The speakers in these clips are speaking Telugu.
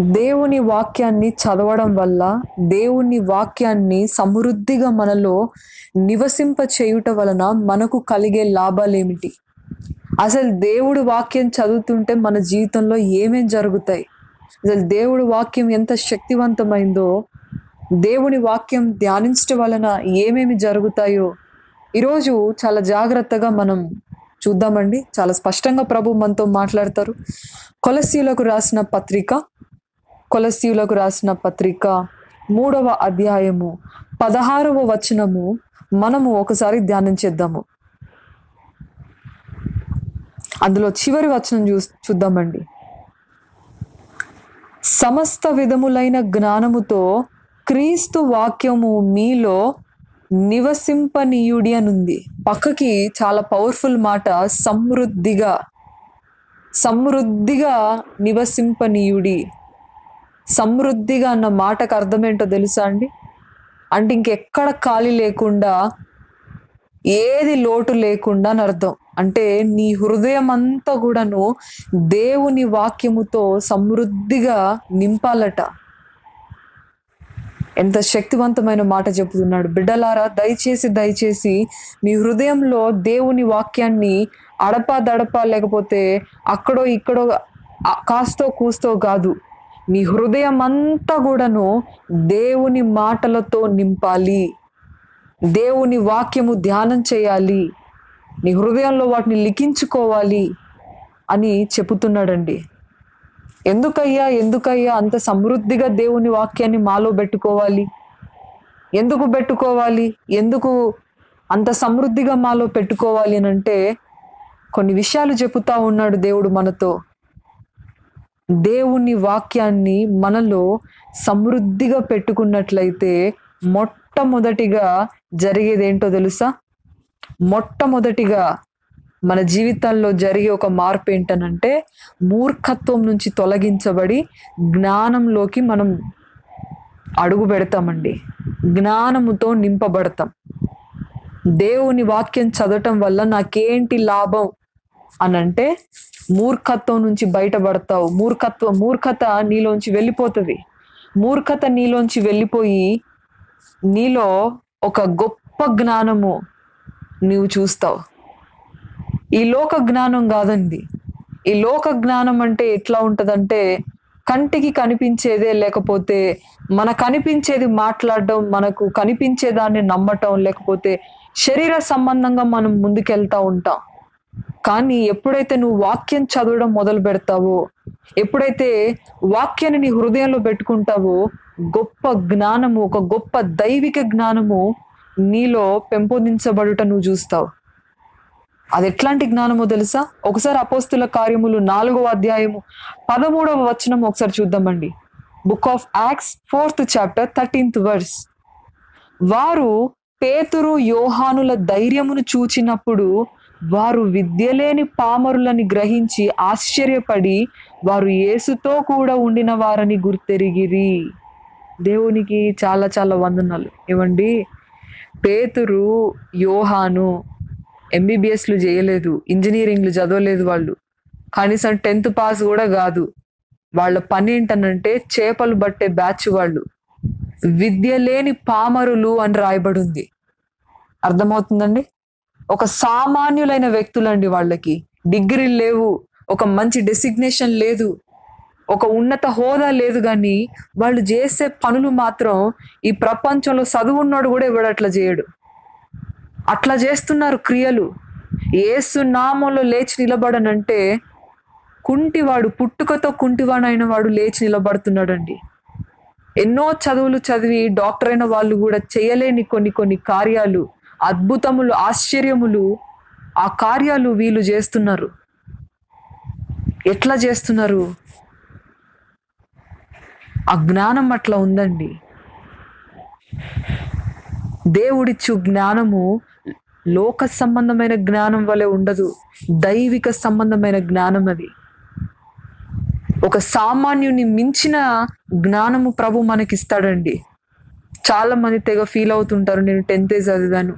దేవుని వాక్యాన్ని చదవడం వల్ల దేవుని వాక్యాన్ని సమృద్ధిగా మనలో నివసింప చేయుట వలన మనకు కలిగే లాభాలు ఏమిటి అసలు దేవుడు వాక్యం చదువుతుంటే మన జీవితంలో ఏమేం జరుగుతాయి? అసలు దేవుడి వాక్యం ఎంత శక్తివంతమైందో దేవుని వాక్యం ధ్యానించడం వలన ఏమేమి జరుగుతాయో ఈరోజు చాలా జాగ్రత్తగా మనం చూద్దామండి. చాలా స్పష్టంగా ప్రభు మనతో మాట్లాడతారు. కొలసీలకు రాసిన పత్రిక కొలసీవులకు రాసిన పత్రిక మూడవ అధ్యాయము పదహారవ వచనము మనము ఒకసారి ధ్యానం చేద్దాము. అందులో చివరి వచనం చూ చూద్దామండి. సమస్త విధములైన జ్ఞానముతో క్రీస్తు వాక్యము మీలో నివసింపనీయుడి అనుంది పక్కకి చాలా పవర్ఫుల్ మాట సమృద్ధిగా. సమృద్ధిగా నివసింపనీయుడి. సమృద్ధిగా అన్న మాటకు అర్థం ఏంటో తెలుసా అండి? అంటే ఇంకెక్కడ ఖాళీ లేకుండా ఏది లోటు లేకుండా అని అర్థం. అంటే నీ హృదయం అంతా కూడాను దేవుని వాక్యముతో సమృద్ధిగా నింపాలట. ఎంత శక్తివంతమైన మాట చెబుతున్నాడు. బిడ్డలారా దయచేసి దయచేసి మీ హృదయంలో దేవుని వాక్యాన్ని అడపా దడపా లేకపోతే అక్కడో ఇక్కడో కాస్తో కూస్తో కాదు. నీ హృదయం అంతా కూడాను దేవుని మాటలతో నింపాలి. దేవుని వాక్యము ధ్యానం చేయాలి. నీ హృదయంలో వాటిని లిఖించుకోవాలి అని చెబుతున్నాడండి. ఎందుకయ్యా ఎందుకయ్యా అంత సమృద్ధిగా దేవుని వాక్యాన్ని మాలో పెట్టుకోవాలి? ఎందుకు పెట్టుకోవాలి? ఎందుకు అంత సమృద్ధిగా మాలో పెట్టుకోవాలి అని అంటే కొన్ని విషయాలు చెబుతా ఉన్నాడు దేవుడు మనతో. దేవుని వాక్యాన్ని మనలో సమృద్ధిగా పెట్టుకున్నట్లయితే మొట్టమొదటిగా జరిగేది ఏంటో తెలుసా? మొట్టమొదటిగా మన జీవితాల్లో జరిగే ఒక మార్పు ఏంటనంటే మూర్ఖత్వం నుంచి తొలగించబడి జ్ఞానంలోకి మనం అడుగు పెడతామండి. జ్ఞానముతో నింపబడతాం. దేవుని వాక్యం చదవటం వల్ల నాకేంటి లాభం? అనంటే మూర్ఖత్వం నుంచి బయటపడతావు. మూర్ఖత్వం మూర్ఖత నీలోంచి వెళ్ళిపోతుంది. మూర్ఖత నీలోంచి వెళ్ళిపోయి నీలో ఒక గొప్ప జ్ఞానము నీవు చూస్తావు. ఈ లోక జ్ఞానం కాదండి. ఈ లోక జ్ఞానం అంటే ఎట్లా ఉంటదంటే కంటికి కనిపించేదే లేకపోతే మన కనిపించేది మాట్లాడడం మనకు కనిపించేదాన్ని నమ్మటం లేకపోతే శరీర సంబంధంగా మనం ముందుకెళ్తా ఉంటాం. కానీ ఎప్పుడైతే నువ్వు వాక్యం చదవడం మొదలు పెడతావో ఎప్పుడైతే వాక్యాన్ని నీ హృదయంలో పెట్టుకుంటావో గొప్ప జ్ఞానము ఒక గొప్ప దైవిక జ్ఞానము నీలో పెంపొందించబడుట నువ్వు చూస్తావు. అది ఎట్లాంటి జ్ఞానమో తెలుసా? ఒకసారి అపోస్తుల కార్యములు నాలుగవ అధ్యాయము పదమూడవ వచనం ఒకసారి చూద్దామండి. Book of Acts fourth chapter thirteenth verse వారు పేతురు యోహానుల ధైర్యమును చూచినప్పుడు వారు విద్యలేని పామరులని గ్రహించి ఆశ్చర్యపడి వారు యేసుతో కూడా ఉండిన వారని గుర్తెరిగిరి. దేవునికి చాలా చాలా వందనాలు. ఏమండి? పేతురు యోహాను ఎంబీబీఎస్లు చేయలేదు ఇంజనీరింగ్లు చదవలేదు వాళ్ళు. కనీసం టెన్త్ పాస్ కూడా కాదు. వాళ్ళ పని ఏంటనంటే చేపలు పట్టే బ్యాచ్ వాళ్ళు. విద్య లేని పామరులు అని రాయబడింది. అర్థమవుతుందండి? ఒక సామాన్యులైన వ్యక్తులండి వాళ్ళకి. డిగ్రీ లేవు ఒక మంచి డెసిగ్నేషన్ లేదు ఒక ఉన్నత హోదా లేదు కానీ వాళ్ళు చేసే పనులు మాత్రం ఈ ప్రపంచంలో చదువున్నాడు కూడా ఇవాడు అట్లా చేయడు. అట్లా చేస్తున్నారు క్రియలు. ఏసు నామంలో లేచి నిలబడనంటే కుంటివాడు పుట్టుకతో కుంటివాడైన వాడు లేచి నిలబడుతున్నాడండి. ఎన్నో చదువులు చదివి డాక్టర్ అయిన వాళ్ళు కూడా చేయలేని కొన్ని కొన్ని కార్యాలు అద్భుతములు ఆశ్చర్యములు ఆ కార్యాలు వీళ్ళు చేస్తున్నారు. ఎట్లా చేస్తున్నారు? ఆ జ్ఞానం అట్లా ఉందండి. దేవుడిచ్చు జ్ఞానము లోక సంబంధమైన జ్ఞానం వలె ఉండదు. దైవిక సంబంధమైన జ్ఞానం అది. ఒక సామాన్యుని మించిన జ్ఞానము ప్రభు మనకిస్తాడండి. చాలా మంది తెగ ఫీల్ అవుతుంటారు నేను టెన్త్ చదివాను.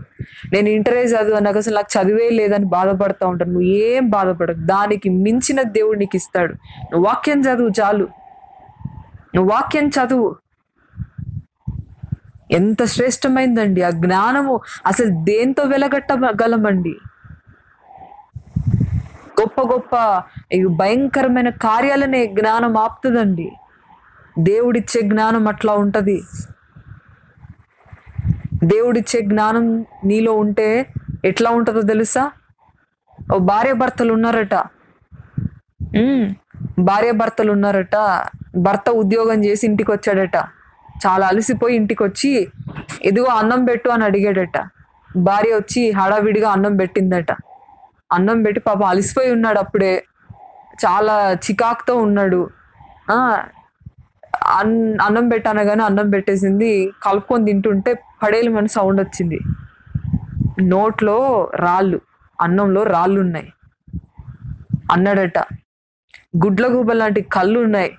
నేను ఇంటరే చదివాను నాకు అసలు నాకు చదివే లేదని బాధపడతా ఉంటాను. నువ్వు ఏం బాధపడకు. దానికి మించిన దేవుడు నీకు ఇస్తాడు. నువ్వు వాక్యం చదువు చాలు. నువ్వు వాక్యం చదువు. ఎంత శ్రేష్టమైందండి ఆ జ్ఞానము. అసలు దేంతో వెలగట్టగలమండి? గొప్ప గొప్ప భయంకరమైన కార్యాలనే జ్ఞానం ఆపుతుందండి. దేవుడిచ్చే జ్ఞానం అట్లా ఉంటది. దేవుడిచ్చే జ్ఞానం నీలో ఉంటే ఎట్లా ఉంటుందో తెలుసా? ఓ భార్య భర్తలు ఉన్నారట. భార్య భర్తలు ఉన్నారట. భర్త ఉద్యోగం చేసి ఇంటికి వచ్చాడట చాలా అలసిపోయి ఇంటికి వచ్చి ఇదిగో అన్నం పెట్టు అని అడిగాడట. భార్య వచ్చి హడావిడిగా అన్నం పెట్టిందట. అన్నం పెట్టి పాప అలసిపోయి ఉన్నాడు అప్పుడే. చాలా చికాకుతో ఉన్నాడు. అన్నం అన్ అన్నం అన్నం పెట్టేసింది కలుపుకొని తింటుంటే పడేలు మన సౌండ్ వచ్చింది. నోట్లో రాళ్ళు అన్నంలో రాళ్ళు ఉన్నాయి అన్నాడట. గుడ్ల గూబ లాంటి కళ్ళు ఉన్నాయి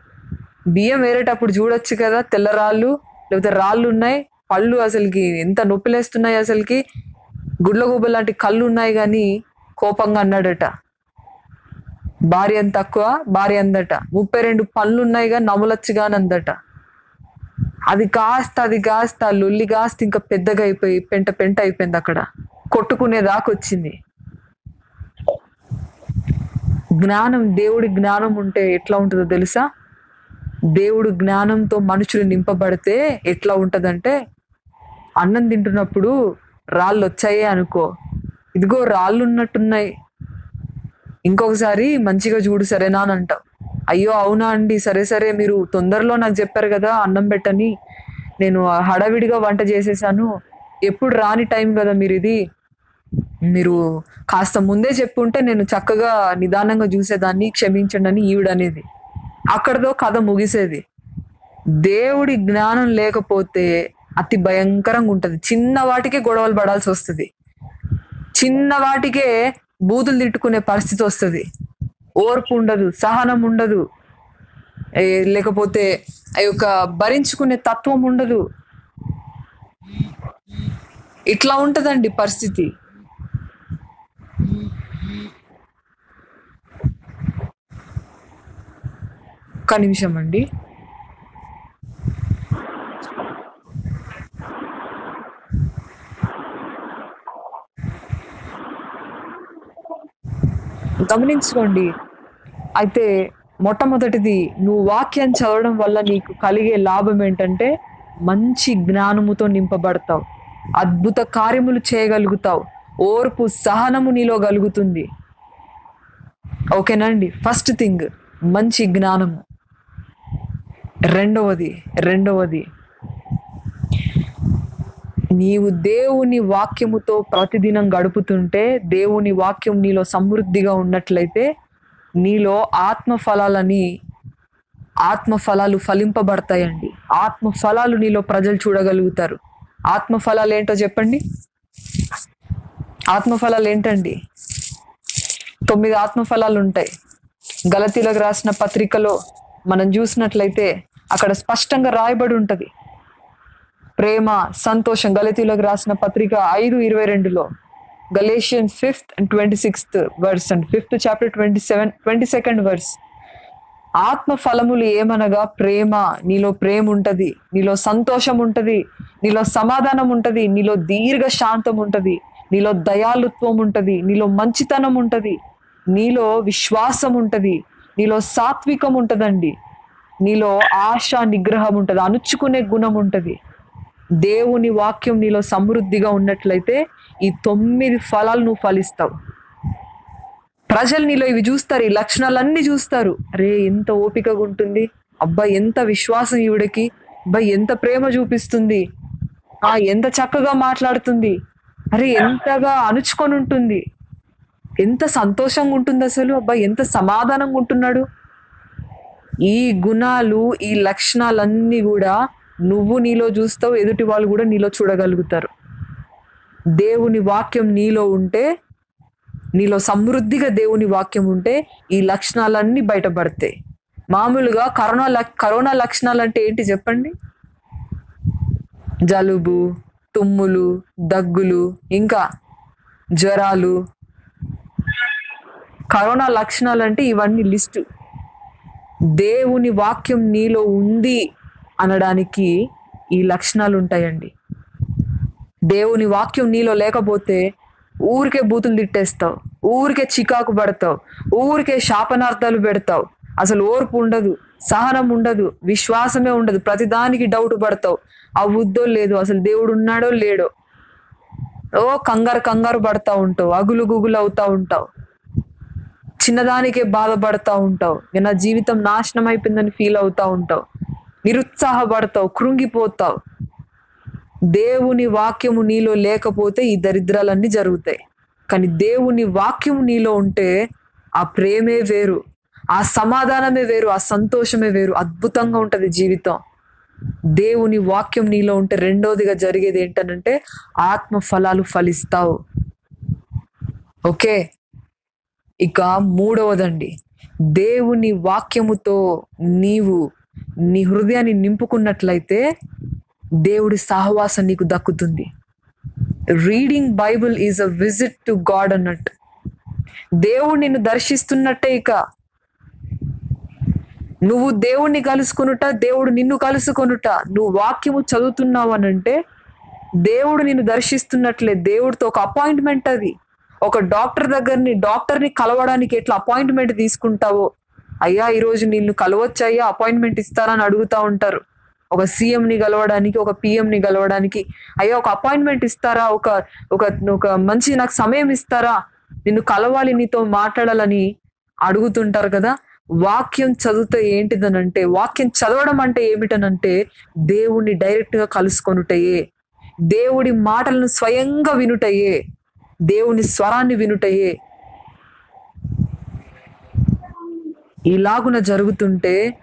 బియ్యం వేరేటప్పుడు చూడొచ్చు కదా తెల్ల రాళ్ళు లేకపోతే రాళ్ళు ఉన్నాయి పళ్ళు అసలుకి ఎంత నొప్పిలేస్తున్నాయి అసలుకి. గుడ్ల గుబ లాంటి కళ్ళు ఉన్నాయి కానీ కోపంగా అన్నాడట. భార్య అని తక్కువ? భార్య అందట. ముప్పై రెండు పళ్ళు ఉన్నాయిగా కానీ అందట. అది కాస్త అది కాస్త లొల్లి కాస్త ఇంకా పెద్దగా అయిపోయి పెంట పెంట అయిపోయింది అక్కడ. కొట్టుకునే దాకొచ్చింది జ్ఞానం దేవుడి జ్ఞానం ఉంటే ఎట్లా ఉంటుందో తెలుసా? దేవుడు జ్ఞానంతో మనుషులు నింపబడితే ఎట్లా ఉంటుందంటే అన్నం తింటున్నప్పుడు రాళ్ళు వచ్చాయే అనుకో. ఇదిగో రాళ్ళు ఉన్నట్టున్నాయి ఇంకొకసారి మంచిగా చూడు సరేనా అని అంటావు అయ్యో అవునా అండి? సరే సరే మీరు తొందరలో నాకు చెప్పారు కదా అన్నం పెట్టని. నేను హడావిడిగా వంట చేసేసాను. ఎప్పుడు రాని టైం కదా మీరు ఇది. మీరు కాస్త ముందే చెప్పుంటే నేను చక్కగా నిదానంగా చూసేదాన్ని క్షమించండి అని ఈవిడనేది అక్కడతో కథ ముగిసేది. దేవుడి జ్ఞానం లేకపోతే అతి భయంకరంగా ఉంటుంది. చిన్న వాటికే గొడవలు పడాల్సి వస్తుంది. చిన్న వాటికే బూతులు తిట్టుకునే పరిస్థితి వస్తుంది. ఓర్పు ఉండదు సహనం ఉండదు. లేకపోతే ఆ యొక్క భరించుకునే తత్వం ఉండదు. ఇట్లా ఉంటదండి పరిస్థితి. ఒక్క నిమిషం అండి. గమనించుకోండి. అయితే మొట్టమొదటిది నువ్వు వాక్యం చదవడం వల్ల నీకు కలిగే లాభం ఏంటంటే మంచి జ్ఞానముతో నింపబడతావు. అద్భుత కార్యములు చేయగలుగుతావు. ఓర్పు సహనము నీలో కలుగుతుంది. ఓకేనండి? ఫస్ట్ థింగ్ మంచి జ్ఞానము. రెండవది రెండవది నీవు దేవుని వాక్యముతో ప్రతిదినం గడుపుతుంటే దేవుని వాక్యం నీలో సమృద్ధిగా ఉన్నట్లయితే నీలో ఆత్మ ఫలాలని ఆత్మ ఫలాలు ఫలింపబడతాయండి. ఆత్మ ఫలాలు నీలో ప్రజలు చూడగలుగుతారు. ఆత్మ ఫలాలు ఏంటో చెప్పండి? ఆత్మ ఫలాలు ఏంటండి తొమ్మిది ఆత్మ ఫలాలు ఉంటాయి గలతీలకు రాసిన పత్రికలో మనం చూసినట్లయితే అక్కడ స్పష్టంగా రాయబడి ఉంటది. ప్రేమ సంతోషం. గలతీలోకి రాసిన పత్రిక ఐదు ఇరవై రెండులో. Galatian fifth and twenty sixth verse and fifth chapter twenty seven twenty second verse. ఆత్మ ఫలములు ఏమనగా ప్రేమ? నీలో ప్రేమ ఉంటది నీలో సంతోషం ఉంటది నీలో సమాధానం ఉంటది నీలో దీర్ఘ శాంతం ఉంటది నీలో దయాలుత్వం ఉంటది నీలో మంచితనం ఉంటది నీలో విశ్వాసం ఉంటది నీలో సాత్వికం ఉంటదండి నీలో ఆశ నిగ్రహం ఉంటది అణుచుకునే గుణం ఉంటది. దేవుని వాక్యం నీలో సమృద్ధిగా ఉన్నట్లయితే ఈ తొమ్మిది ఫలాలు నువ్వు ఫలిస్తావు. ప్రజలు నీలో ఇవి చూస్తారు ఈ లక్షణాలన్నీ చూస్తారు. అరే ఎంత ఓపికగా ఉంటుంది. అబ్బా ఎంత విశ్వాసం ఈవిడకి. అబ్బా ఎంత ప్రేమ చూపిస్తుంది. ఆ ఎంత చక్కగా మాట్లాడుతుంది. అరే ఎంతగా అణుచుకొని ఉంటుంది. ఎంత సంతోషంగా ఉంటుంది అసలు. అబ్బా ఎంత సమాధానంగా ఉంటున్నాడు. ఈ గుణాలు ఈ లక్షణాలన్నీ కూడా నువ్వు నీలో చూస్తావు ఎదుటి వాళ్ళు కూడా నీలో చూడగలుగుతారు. దేవుని వాక్యం నీలో ఉంటే నీలో సమృద్ధిగా దేవుని వాక్యం ఉంటే ఈ లక్షణాలన్నీ బయటపడతాయి. మామూలుగా కరోనా లక్- కరోనా లక్షణాలు అంటే ఏంటి చెప్పండి? జలుబు తుమ్ములు దగ్గులు ఇంకా జ్వరాలు. కరోనా లక్షణాలు అంటే ఇవన్నీ లిస్టు. దేవుని వాక్యం నీలో ఉంది. అనడానికి ఈ లక్షణాలు ఉంటాయండి దేవుని వాక్యం నీలో లేకపోతే ఊరికే బూతులు తిట్టేస్తావు ఊరికే చికాకు పడతావు ఊరికే శాపనార్థాలు పెడతావు. అసలు ఓర్పు ఉండదు సహనం ఉండదు విశ్వాసమే ఉండదు ప్రతిదానికి డౌట్ పడతావు. అవుద్దో లేదు అసలు దేవుడు ఉన్నాడో లేడో. ఓ కంగారు కంగారు పడతా ఉంటావు అగులు గుగులు అవుతా ఉంటావు. చిన్నదానికే బాధపడతా ఉంటావు నా జీవితం నాశనం అయిపోయిందని ఫీల్ అవుతా ఉంటావు. నిరుత్సాహపడతావు కృంగిపోతావు. దేవుని వాక్యము నీలో లేకపోతే ఈ దరిద్రాలన్నీ జరుగుతాయి. కానీ దేవుని వాక్యము నీలో ఉంటే ఆ ప్రేమే వేరు ఆ సమాధానమే వేరు ఆ సంతోషమే వేరు అద్భుతంగా ఉంటుంది జీవితం. దేవుని వాక్యం నీలో ఉంటే రెండోదిగా జరిగేది ఏంటనంటే ఆత్మ ఫలాలు ఫలిస్తావు. ఓకే? ఇక మూడవదండి. దేవుని వాక్యముతో నీవు నీ హృదయాన్ని నింపుకున్నట్లయితే దేవుడి సహవాసం నీకు దక్కుతుంది. Reading Bible is a visit to God అన్నట్టు. దేవుడు నిన్ను దర్శిస్తున్నట్టే ఇక. నువ్వు దేవుణ్ణి కలుసుకొనుట దేవుడు నిన్ను కలుసుకొనుట నువ్వు వాక్యము చదువుతున్నావు అనంటే దేవుడు నిన్ను దర్శిస్తున్నట్లే. దేవుడితో ఒక అపాయింట్మెంట్ అది. ఒక డాక్టర్ దగ్గరని డాక్టర్ని కలవడానికి ఎట్లా అపాయింట్మెంట్ తీసుకుంటావో అయ్యా ఈరోజు నిన్ను కలవచ్చు అయ్యా అపాయింట్మెంట్ ఇస్తారా అని అడుగుతా ఉంటారు. ఒక సీఎంని కలవడానికి ఒక పిఎంని కలవడానికి అయ్యా ఒక అపాయింట్మెంట్ ఇస్తారా? ఒక ఒక ఒక మంచి నాకు సమయం ఇస్తారా? నిన్ను కలవాలి నీతో మాట్లాడాలని అడుగుతుంటారు కదా. వాక్యం చదివితే ఏంటిదనంటే వాక్యం చదవడం అంటే ఏమిటనంటే దేవుణ్ణి డైరెక్ట్గా కలుసుకొనుటయే. దేవుడి మాటలను స్వయంగా వినుటయే. దేవుని స్వరాన్ని వినుటయే. ఇలాగున జరుగుతుంటే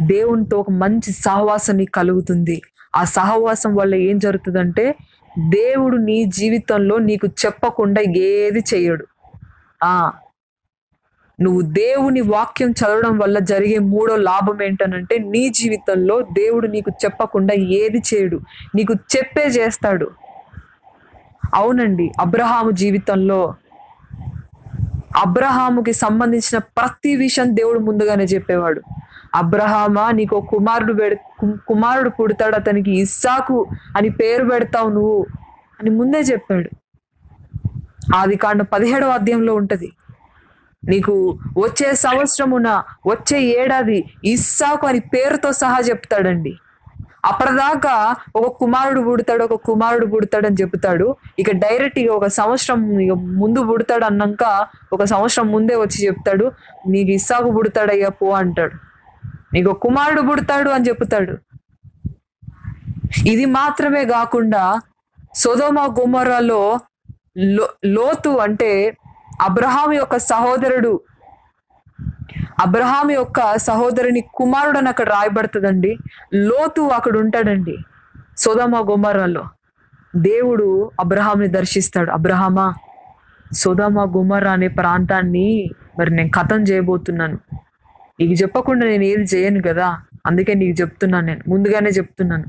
దేవునితో ఒక మంచి సహవాసం నీకు కలుగుతుంది. ఆ సహవాసం వల్ల ఏం జరుగుతుందంటే దేవుడు నీ జీవితంలో నీకు చెప్పకుండా ఏది చేయడు. ఆ నువ్వు దేవుని వాక్యం చదవడం వల్ల జరిగే మూడో లాభం ఏంటనంటే నీ జీవితంలో దేవుడు నీకు చెప్పకుండా ఏది చేయడు. నీకు చెప్పే చేస్తాడు. అవునండి అబ్రహాము జీవితంలో అబ్రహాముకి సంబంధించిన ప్రతి విషయం దేవుడు ముందుగానే చెప్పేవాడు. అబ్రహామా నీకు కుమారుడు పెడ కుమారుడు పుడతాడు అతనికి ఇస్సాకు అని పేరు పెడతావు నువ్వు అని ముందే చెప్పాడు. ఆది కాండ పదిహేడవ అధ్యాయంలో ఉంటది. నీకు వచ్చే సంవత్సరమున వచ్చే ఏడాది ఇస్సాకు అని పేరుతో సహా చెప్తాడండి. అప్పటిదాకా ఒక కుమారుడు పుడతాడు ఒక కుమారుడు పుడతాడు అని చెప్తాడు. ఇక డైరెక్ట్ ఇక ఒక సంవత్సరం ముందు పుడతాడు అన్నాక ఒక సంవత్సరం ముందే వచ్చి చెప్తాడు నీకు ఇస్సాకు పుడతాడయ్యా పో అంటాడు. నీకు ఒక కుమారుడు పుడతాడు అని చెప్తాడు. ఇది మాత్రమే కాకుండా సొదోమ గుమరలో లో లోతు అంటే అబ్రహాం యొక్క సహోదరుడు అబ్రహాం యొక్క సహోదరుని కుమారుడు అని అక్కడ రాయబడుతుందండి. లోతు అక్కడ ఉంటాడండి. సోదమ గుమరాలో. దేవుడు అబ్రహాంని దర్శిస్తాడు. అబ్రహామా సోదమ గుమరా అనే ప్రాంతాన్ని మరి నేను కథం చేయబోతున్నాను. నీకు చెప్పకుండా నేను ఏది చేయను కదా? అందుకే నీకు చెప్తున్నాను నేను. ముందుగానే చెప్తున్నాను.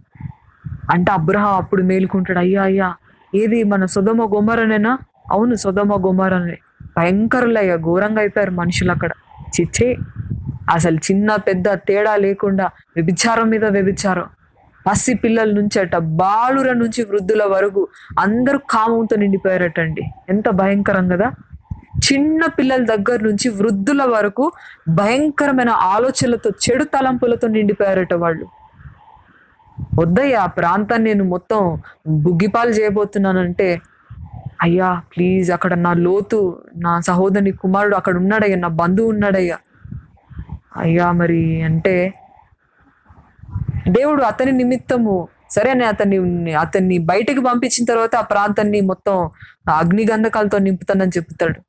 అంటే అబ్రహం అప్పుడు మేలుకుంటాడు. అయ్యా అయ్యా ఏది మన సుధమ గుమ్మరనేనా అవును సుధమ గుమ్మరనే భయంకరులయ్యా ఘోరంగా అయిపోయారు మనుషులు అక్కడ. చిచ్చే. అసలు చిన్న పెద్ద తేడా లేకుండా వ్యభిచారం మీద వ్యభిచారం. పసి పిల్లల నుంచి అట బాలుర నుంచి వృద్ధుల వరకు అందరూ కామంతో నిండిపోయారటండి. ఎంత భయంకరం కదా. చిన్న పిల్లల దగ్గర నుంచి వృద్ధుల వరకు భయంకరమైన ఆలోచనలతో చెడు తలంపులతో నిండిపోయారట వాళ్ళు. వద్దయ్య ఆ ప్రాంతాన్ని నేను మొత్తం బుగ్గిపాలు చేయబోతున్నానంటే అయ్యా ప్లీజ్ అక్కడ నా లోతు నా సహోదరుని కుమారుడు అక్కడ ఉన్నాడయ్యా నా బంధువు ఉన్నాడయ్యా. అయ్యా మరి అంటే దేవుడు అతని నిమిత్తము సరే అని అతన్ని అతన్ని బయటకు పంపించిన తర్వాత ఆ ప్రాంతాన్ని మొత్తం అగ్నిగంధకాలతో నింపుతానని చెప్తాడు.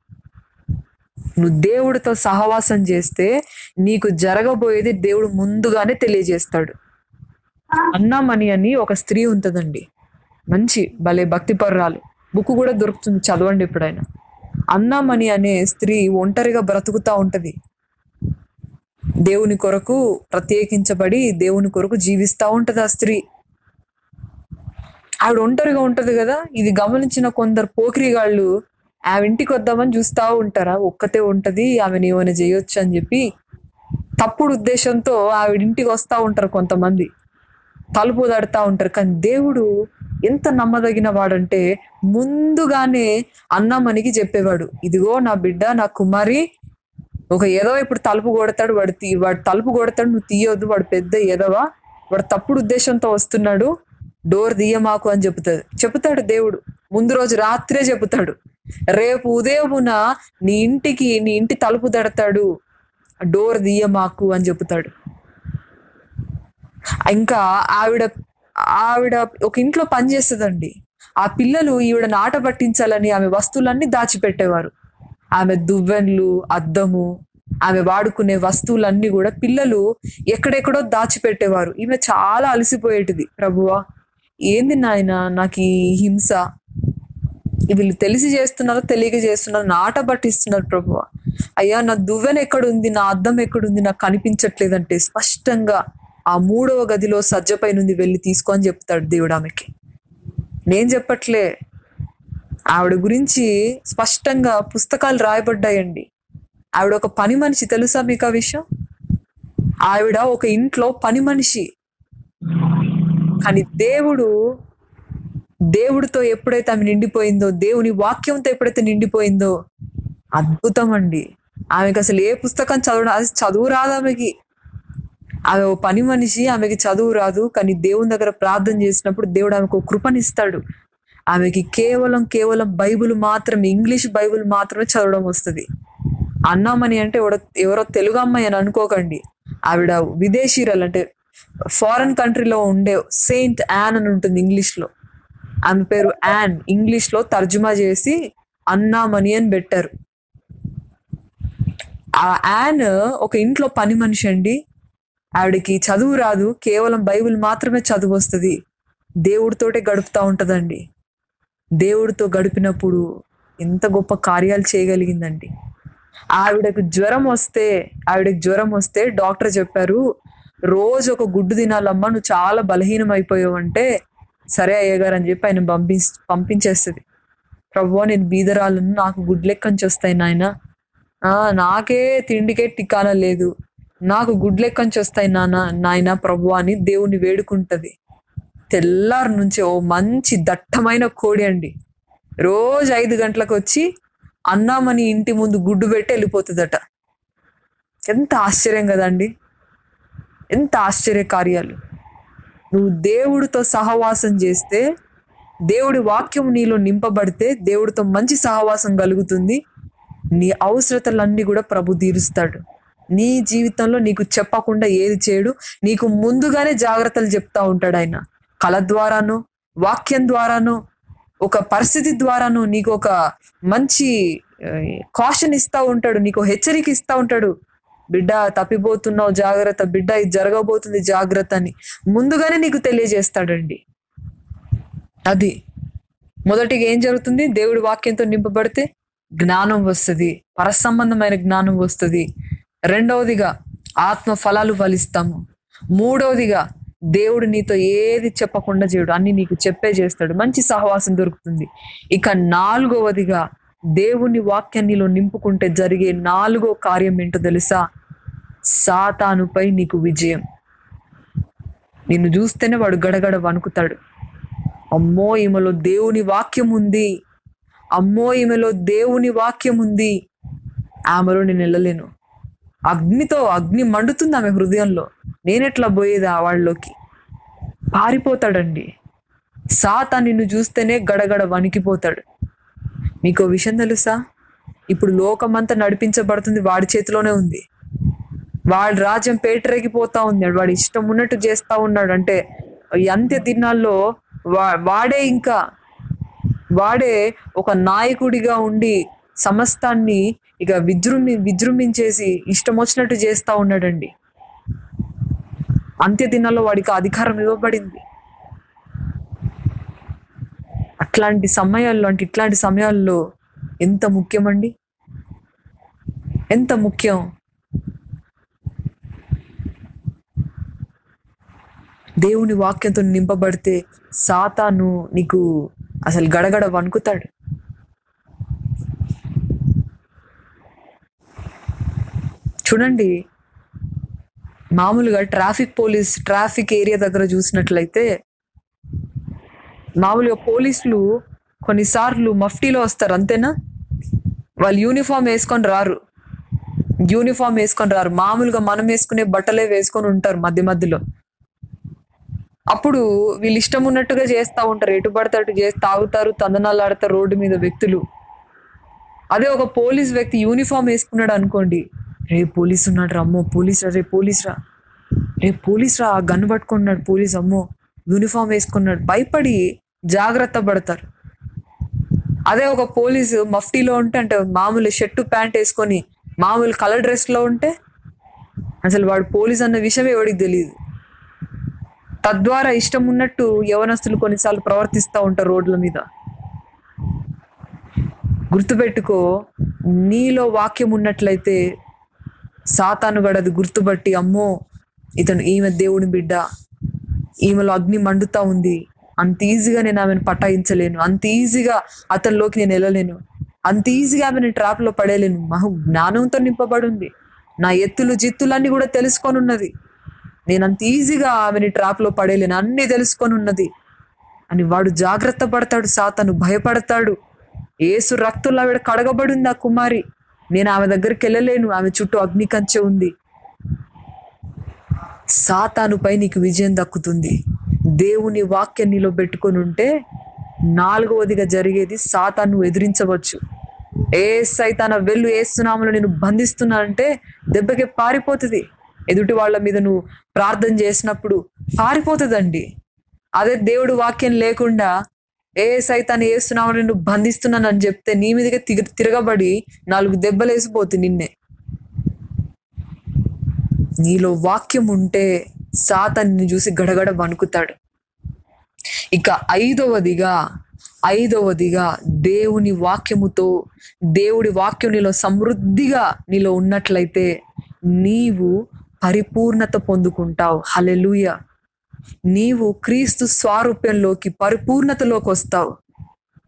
నువ్వు దేవుడితో సహవాసం చేస్తే నీకు జరగబోయేది దేవుడు ముందుగానే తెలియజేస్తాడు. అన్నామణి అని ఒక స్త్రీ ఉంటుందండి. మంచి భలే భక్తిపరురాలు. బుక్ కూడా దొరుకుతుంది చదవండి ఎప్పుడైనా. అన్నామణి అనే స్త్రీ ఒంటరిగా బ్రతుకుతా ఉంటది. దేవుని కొరకు ప్రత్యేకించబడి దేవుని కొరకు జీవిస్తూ ఉంటది ఆ స్త్రీ. ఆవిడ ఒంటరిగా ఉంటది కదా ఇది గమనించిన కొందరు పోకిరిగాళ్ళు ఆమె ఇంటికి వద్దామని చూస్తూ ఉంటారా? ఒక్కతే ఉంటది ఆమెను ఏమైనా చేయొచ్చు అని చెప్పి తప్పుడు ఉద్దేశంతో ఆవిడ ఇంటికి వస్తూ ఉంటారు కొంతమంది. తలుపు తడతా ఉంటారు. కానీ దేవుడు ఎంత నమ్మదగిన వాడంటే ముందుగానే అన్నమనికి చెప్పేవాడు ఇదిగో నా బిడ్డ నా కుమారి ఒక ఏదో ఇప్పుడు తలుపు కొడతాడు వాడు తీ వాడు తలుపు కొడతాడు నువ్వు తీయొద్దు వాడు పెద్ద ఏదవా వాడు తప్పుడు ఉద్దేశంతో వస్తున్నాడు డోర్ తీయమాకు అని చెప్తాడు చెప్తాడు దేవుడు. ముందు రోజు రాత్రే చెప్తాడు రేపు ఉదయమున నీ ఇంటికి నీ ఇంటి తలుపు తడతాడు డోర్ తీయమాకు అని చెప్తాడు ఇంకా ఆవిడ ఆవిడ ఒక ఇంట్లో పని చేస్తుందండి. ఆ పిల్లలు ఈవిడ నాట పట్టించాలని ఆమె వస్తువులన్నీ దాచిపెట్టేవారు. ఆమె దువ్వెన్లు అద్దము ఆమె వాడుకునే వస్తువులన్నీ కూడా పిల్లలు ఎక్కడెక్కడో దాచిపెట్టేవారు. ఈమె చాలా అలసిపోయేటిది. ప్రభువా ఏంది నాయన నాకు ఈ హింస? వీళ్ళు తెలిసి చేస్తున్నారో తెలియక చేస్తున్నారు నాట పట్టిస్తున్నారు ప్రభువా. అయ్యా నా దువ్వెన ఎక్కడుంది నా అద్దం ఎక్కడుంది నాకు కనిపించట్లేదంటే స్పష్టంగా ఆ మూడవ గదిలో సజ్జపై నుండి వెళ్ళి తీసుకొని చెప్తాడు దేవుడు ఆమెకి. నేను చెప్పట్లే. ఆవిడ గురించి స్పష్టంగా పుస్తకాలు రాయబడ్డాయండి. ఆవిడ ఒక పని మనిషి తెలుసా మీకు ఆ విషయం? ఆవిడ ఒక ఇంట్లో పని మనిషి. కానీ దేవుడు దేవుడితో ఎప్పుడైతే ఆమె నిండిపోయిందో దేవుని వాక్యంతో ఎప్పుడైతే నిండిపోయిందో అద్భుతం అండి. ఆమెకి అసలు ఏ పుస్తకం చదవడం అది చదువు రాదు ఆమెకి. ఆమె ఓ పని మనిషి ఆమెకి చదువు రాదు కానీ దేవుని దగ్గర ప్రార్థన చేసినప్పుడు దేవుడు ఆమెకు ఒక కృపనిస్తాడు. ఆమెకి కేవలం కేవలం బైబిల్ మాత్రమే ఇంగ్లీష్ బైబిల్ మాత్రమే చదవడం వస్తుంది. అన్నామని అంటే ఎవరో ఎవరో తెలుగు అమ్మాయి అని అనుకోకండి. ఆవిడ విదేశీయురాలు అంటే ఫారెన్ కంట్రీలో ఉండే సెయింట్ యాన్ అని ఉంటుంది ఇంగ్లీష్లో ఆమె పేరు యాన్. ఇంగ్లీష్లో తర్జుమా చేసి అన్నామణి అని పెట్టారు. ఆ యాన్ ఒక ఇంట్లో పని మనిషి అండి. ఆవిడకి చదువు రాదు కేవలం బైబిల్ మాత్రమే చదువు వస్తుంది. దేవుడితోటే గడుపుతా ఉంటుందండి. దేవుడితో గడిపినప్పుడు ఎంత గొప్ప కార్యాలు చేయగలిగిందండి. ఆవిడకు జ్వరం వస్తే ఆవిడకి జ్వరం వస్తే డాక్టర్ చెప్పారు రోజు ఒక గుడ్డు తినాలమ్మా నువ్వు చాలా బలహీనం అయిపోయావు అంటే సరే అయ్యగారు అని చెప్పి ఆయన పంపి పంపించేస్తుంది. ప్రభు నేను బీదరాలను నాకు గుడ్లెక్కని వస్తాయి నాయన? నాకే తిండికే టికాన లేదు. నాకు గుడ్లెక్కంచి వస్తాయి నాన్న నాయన ప్రభు అని దేవుని వేడుకుంటది. తెల్లారి నుంచి ఓ మంచి దట్టమైన కోడి అండి. రోజు ఐదు గంటలకు వచ్చి అన్నామని ఇంటి ముందు గుడ్డు పెట్టి వెళ్ళిపోతుందట. ఎంత ఆశ్చర్యం కదండి. ఎంత ఆశ్చర్య కార్యాలు నువ్వు దేవుడితో సహవాసం చేస్తే దేవుడి వాక్యం నీలో నింపబడితే దేవుడితో మంచి సహవాసం కలుగుతుంది. నీ అవసరతలన్నీ కూడా ప్రభు తీరుస్తాడు. నీ జీవితంలో నీకు చెప్పకుండా ఏది చేయడు నీకు ముందుగానే జాగ్రత్తలు చెప్తా ఉంటాడు ఆయన. కళ ద్వారాను వాక్యం ద్వారాను ఒక పరిస్థితి ద్వారాను నీకు ఒక మంచి కాషన్ ఇస్తా ఉంటాడు నీకు హెచ్చరిక ఇస్తా ఉంటాడు. బిడ్డ తప్పిపోతున్నావు జాగ్రత్త బిడ్డ ఇది జరగబోతుంది జాగ్రత్త అని. ముందుగానే నీకు తెలియజేస్తాడండి. అది. మొదటిగా ఏం జరుగుతుంది? దేవుడి వాక్యంతో నింపబడితే జ్ఞానం వస్తుంది పరసంబంధమైన జ్ఞానం వస్తుంది. రెండవదిగా ఆత్మ ఫలాలు ఫలిస్తాము. మూడవదిగా దేవుడు నీతో ఏది చెప్పకుండా చేయడు అన్ని నీకు చెప్పే చేస్తాడు. మంచి సహవాసం దొరుకుతుంది. ఇక నాలుగవదిగా దేవుని వాక్యాన్నిలో నింపుకుంటే జరిగే నాలుగో కార్యం ఏంటో తెలుసా? సాతానుపై నీకు విజయం. నిన్ను చూస్తేనే వాడు గడగడ వణుకుతాడు. అమ్మో ఈమెలో దేవుని వాక్యం ఉంది. అమ్మో ఈమెలో దేవుని వాక్యం ఉంది. ఆమెలో నేను వెళ్ళలేను. అగ్నితో అగ్ని మండుతుంది ఆమె హృదయంలో. నేనెట్లా పోయేది ఆ వాళ్ళలోకి పారిపోతాడండి. సాతా నిన్ను చూస్తేనే గడగడ వణికిపోతాడు. మీకు విషయం తెలుసా? ఇప్పుడు లోకమంతా నడిపించబడుతుంది వాడి చేతిలోనే ఉంది. వాడి రాజ్యం పేటరేగిపోతా ఉన్నాడు వాడు ఇష్టం ఉన్నట్టు చేస్తా ఉన్నాడు. అంటే అంత్య దినాల్లో వా వాడే ఇంకా వాడే ఒక నాయకుడిగా ఉండి సమస్తాన్ని ఇక విజృంభి విజృంభించేసి ఇష్టం వచ్చినట్టు చేస్తా ఉన్నాడండి. అంత్య దినాల్లో వాడికి అధికారం ఇవ్వబడింది. అట్లాంటి సమయాల్లో అంటే ఇట్లాంటి సమయాల్లో ఎంత ముఖ్యమండి? ఎంత ముఖ్యం? దేవుని వాక్యంతో నింపబడితే సాతాను నీకు అసలు గడగడ వణుకుతాడు. చూడండి. మామూలుగా ట్రాఫిక్ పోలీస్ ట్రాఫిక్ ఏరియా దగ్గర చూసినట్లయితే మామూలుగా పోలీసులు కొన్నిసార్లు మఫ్టీలో వస్తారు అంతేనా? వాళ్ళు యూనిఫామ్ వేసుకొని రారు. యూనిఫామ్ వేసుకొని రారు. మామూలుగా మనం వేసుకునే బట్టలే వేసుకొని ఉంటారు మధ్య మధ్యలో. అప్పుడు వీళ్ళు ఇష్టం ఉన్నట్టుగా చేస్తూ ఉంటారు ఎటు పడితే అటు చేసి తాగుతారు తందనాలు ఆడతారు రోడ్డు మీద వ్యక్తులు. అదే ఒక పోలీస్ వ్యక్తి యూనిఫామ్ వేసుకున్నాడు అనుకోండి. రే పోలీస్ ఉన్నాడు రా అమ్మో పోలీస్ రా రే పోలీస్ రా రే పోలీస్ రా గన్ పట్టుకున్నాడు పోలీస్ అమ్మో యూనిఫామ్ వేసుకున్నాడు. భయపడి జాగ్రత్త పడతారు. అదే ఒక పోలీసు మఫ్టీలో ఉంటే అంటే మామూలు షర్టు ప్యాంట్ వేసుకొని మామూలు కలర్ డ్రెస్లో ఉంటే అసలు వాడు పోలీస్ అన్న విషయం ఎవడికి తెలియదు తద్వారా ఇష్టం ఉన్నట్టు యవనస్తులు కొన్నిసార్లు ప్రవర్తిస్తూ ఉంటారు రోడ్ల మీద. గుర్తుపెట్టుకో నీలో వాక్యం ఉన్నట్లయితే సాతాను గడది గుర్తుపట్టి అమ్మో ఇతను ఈమె దేవుని బిడ్డ ఈమెలో అగ్ని మండుతా ఉంది. అంత ఈజీగా నేను ఆమెను పటాయించలేను. అంత ఈజీగా అతనిలోకి నేను వెళ్ళలేను. అంత ఈజీగా ఆమెను ట్రాప్లో పడేయలేను. మహు జ్ఞానంతో నింపబడి ఉంది నా ఎత్తులు జిత్తులన్నీ కూడా తెలుసుకొని ఉన్నది నేను అంత ఈజీగా ఆమెని ట్రాప్లో పడేయలేను. అన్ని తెలుసుకొని ఉన్నది అని వాడు జాగ్రత్త పడతాడు సాతను భయపడతాడు. ఏసు రక్తుల్లో ఆవిడ కడగబడింది ఆ కుమారి. నేను ఆమె దగ్గరికి వెళ్ళలేను. ఆమె చుట్టూ అగ్ని కంచె ఉంది. సాతానుపై నీకు విజయం దక్కుతుంది. దేవుని వాక్యం నీలో పెట్టుకొని ఉంటే నాలుగవదిగా జరిగేది సాతాను ఎదిరించవచ్చు. ఏ సైతాన వెళ్ళు ఏసునామలో నేను బంధిస్తున్నానంటే దెబ్బకి పారిపోతుంది. ఎదుటి వాళ్ళ మీద నువ్వు ప్రార్థన చేసినప్పుడు పారిపోతుందండి. అదే దేవుడు వాక్యం లేకుండా ఏ సైతాన్ని వేస్తున్నావు నేను బంధిస్తున్నాను అని చెప్తే నీ మీదగా తిగ తిరగబడి నాలుగు దెబ్బలు వేసిపోతుంది నిన్నే. నీలో వాక్యం ఉంటే సాతాన్ని చూసి గడగడ వణుకుతాడు. ఇక ఐదవదిగా ఐదవదిగా దేవుని వాక్యముతో దేవుడి వాక్యం నీలో సమృద్ధిగా నీలో ఉన్నట్లయితే నీవు పరిపూర్ణత పొందుకుంటావు. హలెలుయ నీవు క్రీస్తు స్వారూప్యంలోకి పరిపూర్ణతలోకి వస్తావు.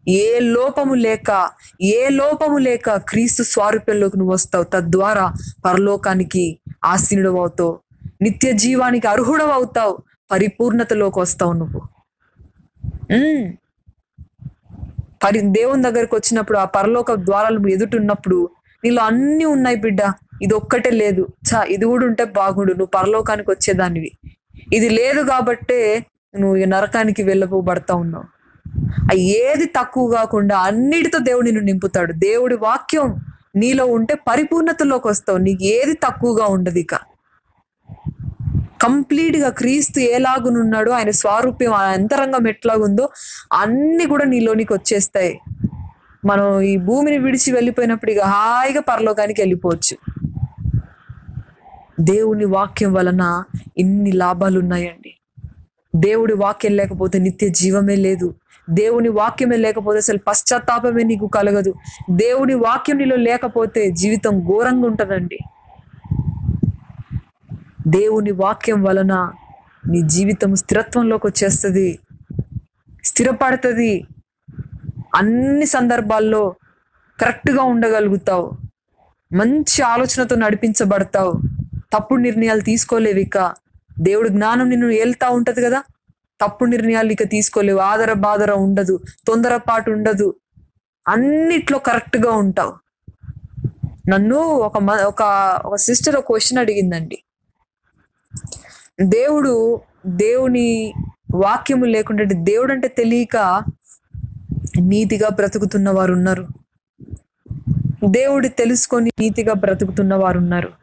ఏ లోపము లేక ఏ లోపము లేక క్రీస్తు స్వారూప్యంలోకి నువ్వు వస్తావు. తద్వారా పరలోకానికి ఆసీనుడు అవుతావు. నిత్య జీవానికి అర్హుడు అవుతావు. పరిపూర్ణతలోకి వస్తావు నువ్వు. ఉమ్. పరి దేవుని దగ్గరకు వచ్చినప్పుడు ఆ పరలోక ద్వారాలు ఎదుటున్నప్పుడు నీలో అన్ని ఉన్నాయి బిడ్డ. ఇది ఒక్కటే లేదు. చా ఇది కూడా ఉంటే బాగుండు. నువ్వు పరలోకానికి వచ్చేదానివి. ఇది లేదు కాబట్టే నువ్వు ఈ నరకానికి వెళ్ళబడతా ఉన్నావు. ఏది తక్కువ కాకుండా అన్నిటితో దేవుడు నిన్ను నింపుతాడు. దేవుడి వాక్యం నీలో ఉంటే పరిపూర్ణతలోకి వస్తావు. నీకు ఏది తక్కువగా ఉండదు ఇక. కంప్లీట్గా క్రీస్తు ఎలాగునున్నాడో ఆయన స్వారూప్యం ఆయన అంతరంగం ఎట్లాగుందో అన్ని కూడా నీలోనికి వచ్చేస్తాయి. మనం ఈ భూమిని విడిచి వెళ్ళిపోయినప్పుడు ఇక హాయిగా పరలోకానికి వెళ్ళిపోవచ్చు. దేవుని వాక్యం వలన ఇన్ని లాభాలు ఉన్నాయండి దేవుడి వాక్యం లేకపోతే నిత్య జీవమే లేదు. దేవుని వాక్యమే లేకపోతే అసలు పశ్చాత్తాపమే నీకు కలగదు. దేవుని వాక్యం నీలో లేకపోతే జీవితం ఘోరంగా ఉంటుందండి. దేవుని వాక్యం వలన నీ జీవితం స్థిరత్వంలోకి వచ్చేస్తుంది స్థిరపడుతుంది. అన్ని సందర్భాల్లో కరెక్ట్గా ఉండగలుగుతావు. మంచి ఆలోచనతో నడిపించబడతావు. తప్పుడు నిర్ణయాలు తీసుకోలేవు ఇక. దేవుడు జ్ఞానం నిన్ను ఏళ్తా ఉంటది కదా? తప్పుడు నిర్ణయాలు ఇక తీసుకోలేవు. ఆదర బాదర ఉండదు. తొందరపాటు ఉండదు. అన్నిట్లో కరెక్ట్గా ఉంటావు. నన్ను ఒక మ- ఒక ఒక సిస్టర్ ఒక క్వశ్చన్ అడిగిందండి. దేవుడు దేవుని వాక్యము లేకుండా దేవుడు అంటే తెలియక నీతిగా బ్రతుకుతున్న వారు ఉన్నారు దేవుడి తెలుసుకొని నీతిగా బ్రతుకుతున్న వారు ఉన్నారు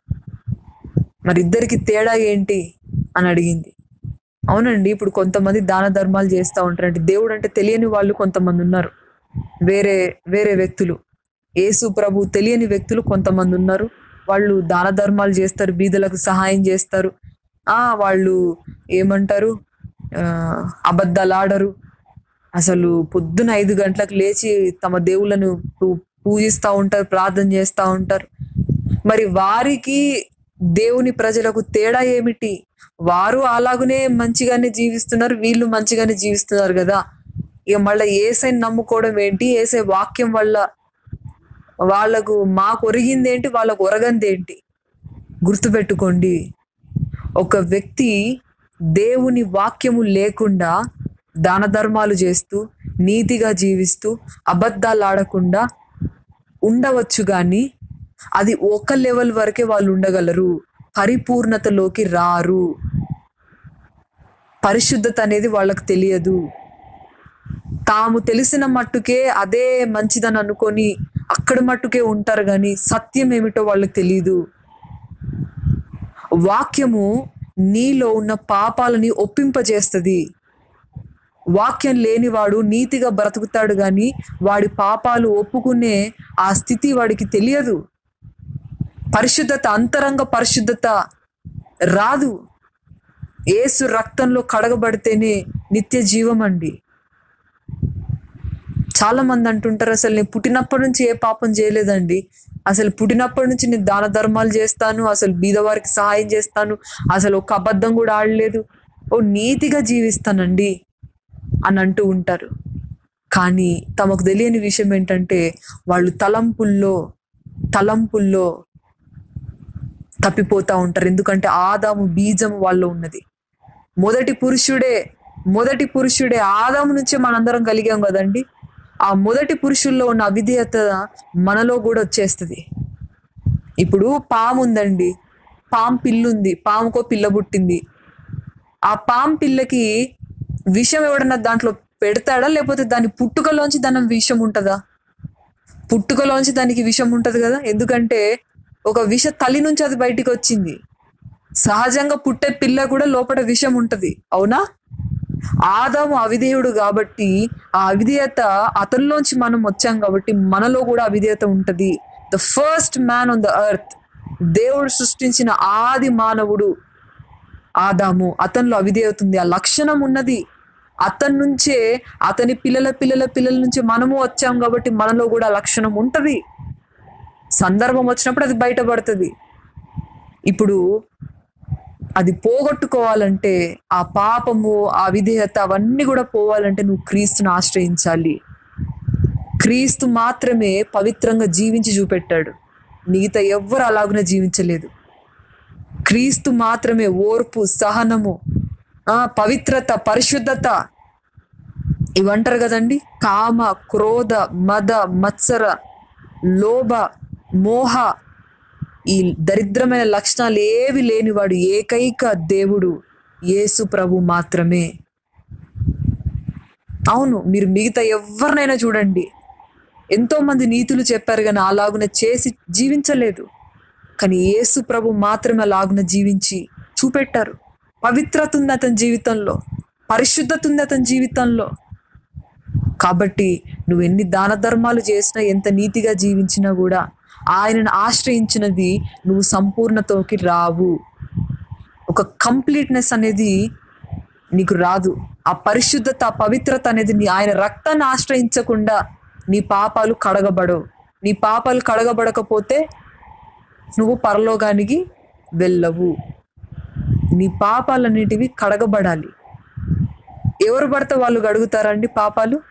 మరి ఇద్దరికి తేడా ఏంటి అని అడిగింది. అవునండి ఇప్పుడు కొంతమంది దాన ధర్మాలు చేస్తూ ఉంటారండి. దేవుడు అంటే తెలియని వాళ్ళు కొంతమంది ఉన్నారు. వేరే వేరే వ్యక్తులు. యేసు ప్రభు తెలియని వ్యక్తులు కొంతమంది ఉన్నారు. వాళ్ళు దాన ధర్మాలు చేస్తారు బీదలకు సహాయం చేస్తారు. ఆ వాళ్ళు ఏమంటారు? ఆ, అబద్ధాలు ఆడరు అసలు పొద్దున ఐదు గంటలకు లేచి తమ దేవుళ్ళను పూ- పూజిస్తా ఉంటారు ప్రార్థన చేస్తూ ఉంటారు. మరి వారికి దేవుని ప్రజలకు తేడా ఏమిటి? వారు అలాగనే మంచిగానే జీవిస్తున్నారు వీళ్ళు మంచిగానే జీవిస్తున్నారు కదా. ఇక మళ్ళీ ఏసైని నమ్ముకోవడం ఏంటి? ఏసై వాక్యం వల్ల వాళ్ళకు మాకు ఒరిగింది ఏంటి? వాళ్ళకు ఒరగంది ఏంటి? గుర్తుపెట్టుకోండి. ఒక వ్యక్తి దేవుని వాక్యము లేకుండా దాన ధర్మాలు చేస్తూ నీతిగా జీవిస్తూ అబద్ధాలు ఆడకుండా ఉండవచ్చు కానీ అది ఒక లెవెల్ వరకే వాళ్ళు ఉండగలరు. పరిపూర్ణతలోకి రారు. పరిశుద్ధత అనేది వాళ్ళకు తెలియదు. తాము తెలిసిన మట్టుకే అదే మంచిదని అనుకొని అక్కడ మట్టుకే ఉంటారు కానీ సత్యం ఏమిటో వాళ్ళకి తెలియదు వాక్యము నీలో ఉన్న పాపాలని ఒప్పింపజేస్తుంది. వాక్యం లేనివాడు నీతిగా బ్రతుకుతాడు కానీ వాడి పాపాలు ఒప్పుకునే ఆ స్థితి వాడికి తెలియదు. పరిశుద్ధత అంతరంగ పరిశుద్ధత రాదు. ఏసు రక్తంలో కడగబడితేనే నిత్య జీవం అండి. చాలా మంది అంటుంటారు అసలు నేను పుట్టినప్పటి నుంచి ఏ పాపం చేయలేదండి. అసలు పుట్టినప్పటి నుంచి నేను దాన ధర్మాలు చేస్తాను అసలు బీదవారికి సహాయం చేస్తాను అసలు ఒక అబద్ధం కూడా ఆడలేదు. ఓ నీతిగా జీవిస్తానండి అని అంటూ ఉంటారు. కానీ తమకు తెలియని విషయం ఏంటంటే వాళ్ళు తలంపుల్లో తలంపుల్లో తప్పిపోతా ఉంటారు. ఎందుకంటే ఆదాము బీజం వాళ్ళు ఉన్నది. మొదటి పురుషుడే మొదటి పురుషుడే ఆదాము నుంచే మనందరం కలిగాం కదండి. ఆ మొదటి పురుషుల్లో ఉన్న అవిధేయత మనలో కూడా వచ్చేస్తుంది. ఇప్పుడు పాము ఉందండి. పాము పిల్లుంది. పాముకో పిల్ల పుట్టింది. ఆ పాము పిల్లకి విషం ఎవడన్నా దాంట్లో పెడతాడా? లేకపోతే దాని పుట్టుకలోంచి దాని విషం ఉంటుందా? పుట్టుకలోంచి దానికి విషం ఉంటుంది కదా? ఎందుకంటే ఒక విష తల్లి నుంచి అది బయటికి వచ్చింది. సహజంగా పుట్టే పిల్ల కూడా లోపల విషం ఉంటది. అవునా? ఆదాము అవిధేయుడు కాబట్టి ఆ అవిధేయత అతనిలోంచి మనం వచ్చాం కాబట్టి మనలో కూడా అవిధేయత ఉంటది. The first man on the earth దేవుడు సృష్టించిన ఆది మానవుడు ఆదాము. అతనిలో అవిధేయత ఉంది. ఆ లక్షణం ఉన్నది. అతని నుంచే అతని పిల్లల పిల్లల పిల్లల నుంచి మనము వచ్చాం కాబట్టి మనలో కూడా లక్షణం ఉంటది. సందర్భం వచ్చినప్పుడు అది బయటపడుతుంది. ఇప్పుడు అది పోగొట్టుకోవాలంటే ఆ పాపము ఆ విధేయత అవన్నీ కూడా పోవాలంటే నువ్వు క్రీస్తుని ఆశ్రయించాలి. క్రీస్తు మాత్రమే పవిత్రంగా జీవించి చూపెట్టాడు. మిగతా ఎవ్వరు అలాగునే జీవించలేదు. క్రీస్తు మాత్రమే ఓర్పు సహనము ఆ పవిత్రత పరిశుద్ధత ఇవంటారు కదండి. కామ క్రోధ మద మత్సర లోభ మోహ ఈ దరిద్రమైన లక్షణాలు ఏవి లేనివాడు ఏకైక దేవుడు యేసు ప్రభు మాత్రమే. అవును మీరు మిగతా ఎవరినైనా చూడండి. ఎంతో మంది నీతులు చెప్పారు కానీ అలాగున చేసి జీవించలేదు. కానీ యేసు ప్రభు మాత్రమే అలాగున జీవించి చూపెట్టారు. పవిత్రత ఉంది అతని జీవితంలో పరిశుద్ధత ఉంది అతని జీవితంలో. కాబట్టి నువ్వు ఎన్ని దాన ధర్మాలు చేసినా ఎంత నీతిగా జీవించినా కూడా ఆయనను ఆశ్రయించినది నువ్వు సంపూర్ణతోకి రావు. ఒక కంప్లీట్నెస్ అనేది నీకు రాదు. ఆ పరిశుద్ధత ఆ పవిత్రత అనేది నీ ఆయన రక్తాన్ని ఆశ్రయించకుండా నీ పాపాలు కడగబడవు. నీ పాపాలు కడగబడకపోతే నువ్వు పరలోకానికి వెళ్ళవు. నీ పాపాలన్నిటివి కడగబడాలి. ఎవరు పడితే వాళ్ళు కడుగుతారండి పాపాలు?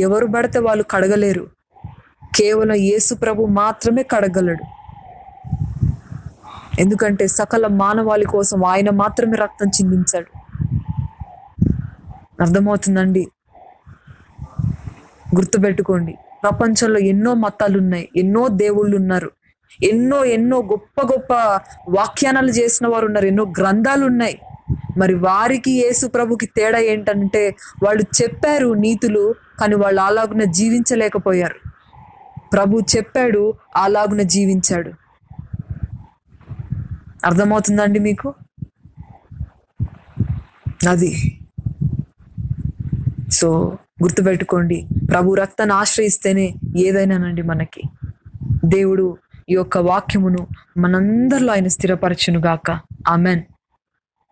ఎవరు పడితే వాళ్ళు కడగలేరు. కేవలం యేసు ప్రభు మాత్రమే కడగలడు. ఎందుకంటే సకల మానవాళి కోసం ఆయన మాత్రమే రక్తం చిందించాడు. అర్థమవుతుందండి? గుర్తుపెట్టుకోండి. ప్రపంచంలో ఎన్నో మతాలు ఉన్నాయి ఎన్నో దేవుళ్ళు ఉన్నారు ఎన్నో ఎన్నో గొప్ప గొప్ప వ్యాఖ్యానాలు చేసిన వారు ఉన్నారు ఎన్నో గ్రంథాలు ఉన్నాయి మరి వారికి యేసు ప్రభుకి తేడా ఏంటంటే వాళ్ళు చెప్పారు నీతులు కానీ వాళ్ళు అలాగున జీవించలేకపోయారు. ప్రభు చెప్పాడు అలాగున జీవించాడు. అర్థమవుతుందండి మీకు? అది. సో గుర్తుపెట్టుకోండి ప్రభు రక్తాన్ని ఆశ్రయిస్తేనే ఏదైనానండి మనకి. దేవుడు ఈ యొక్క వాక్యమును మనందరిలో ఆయన స్థిరపరచును గాక ఆమెన్.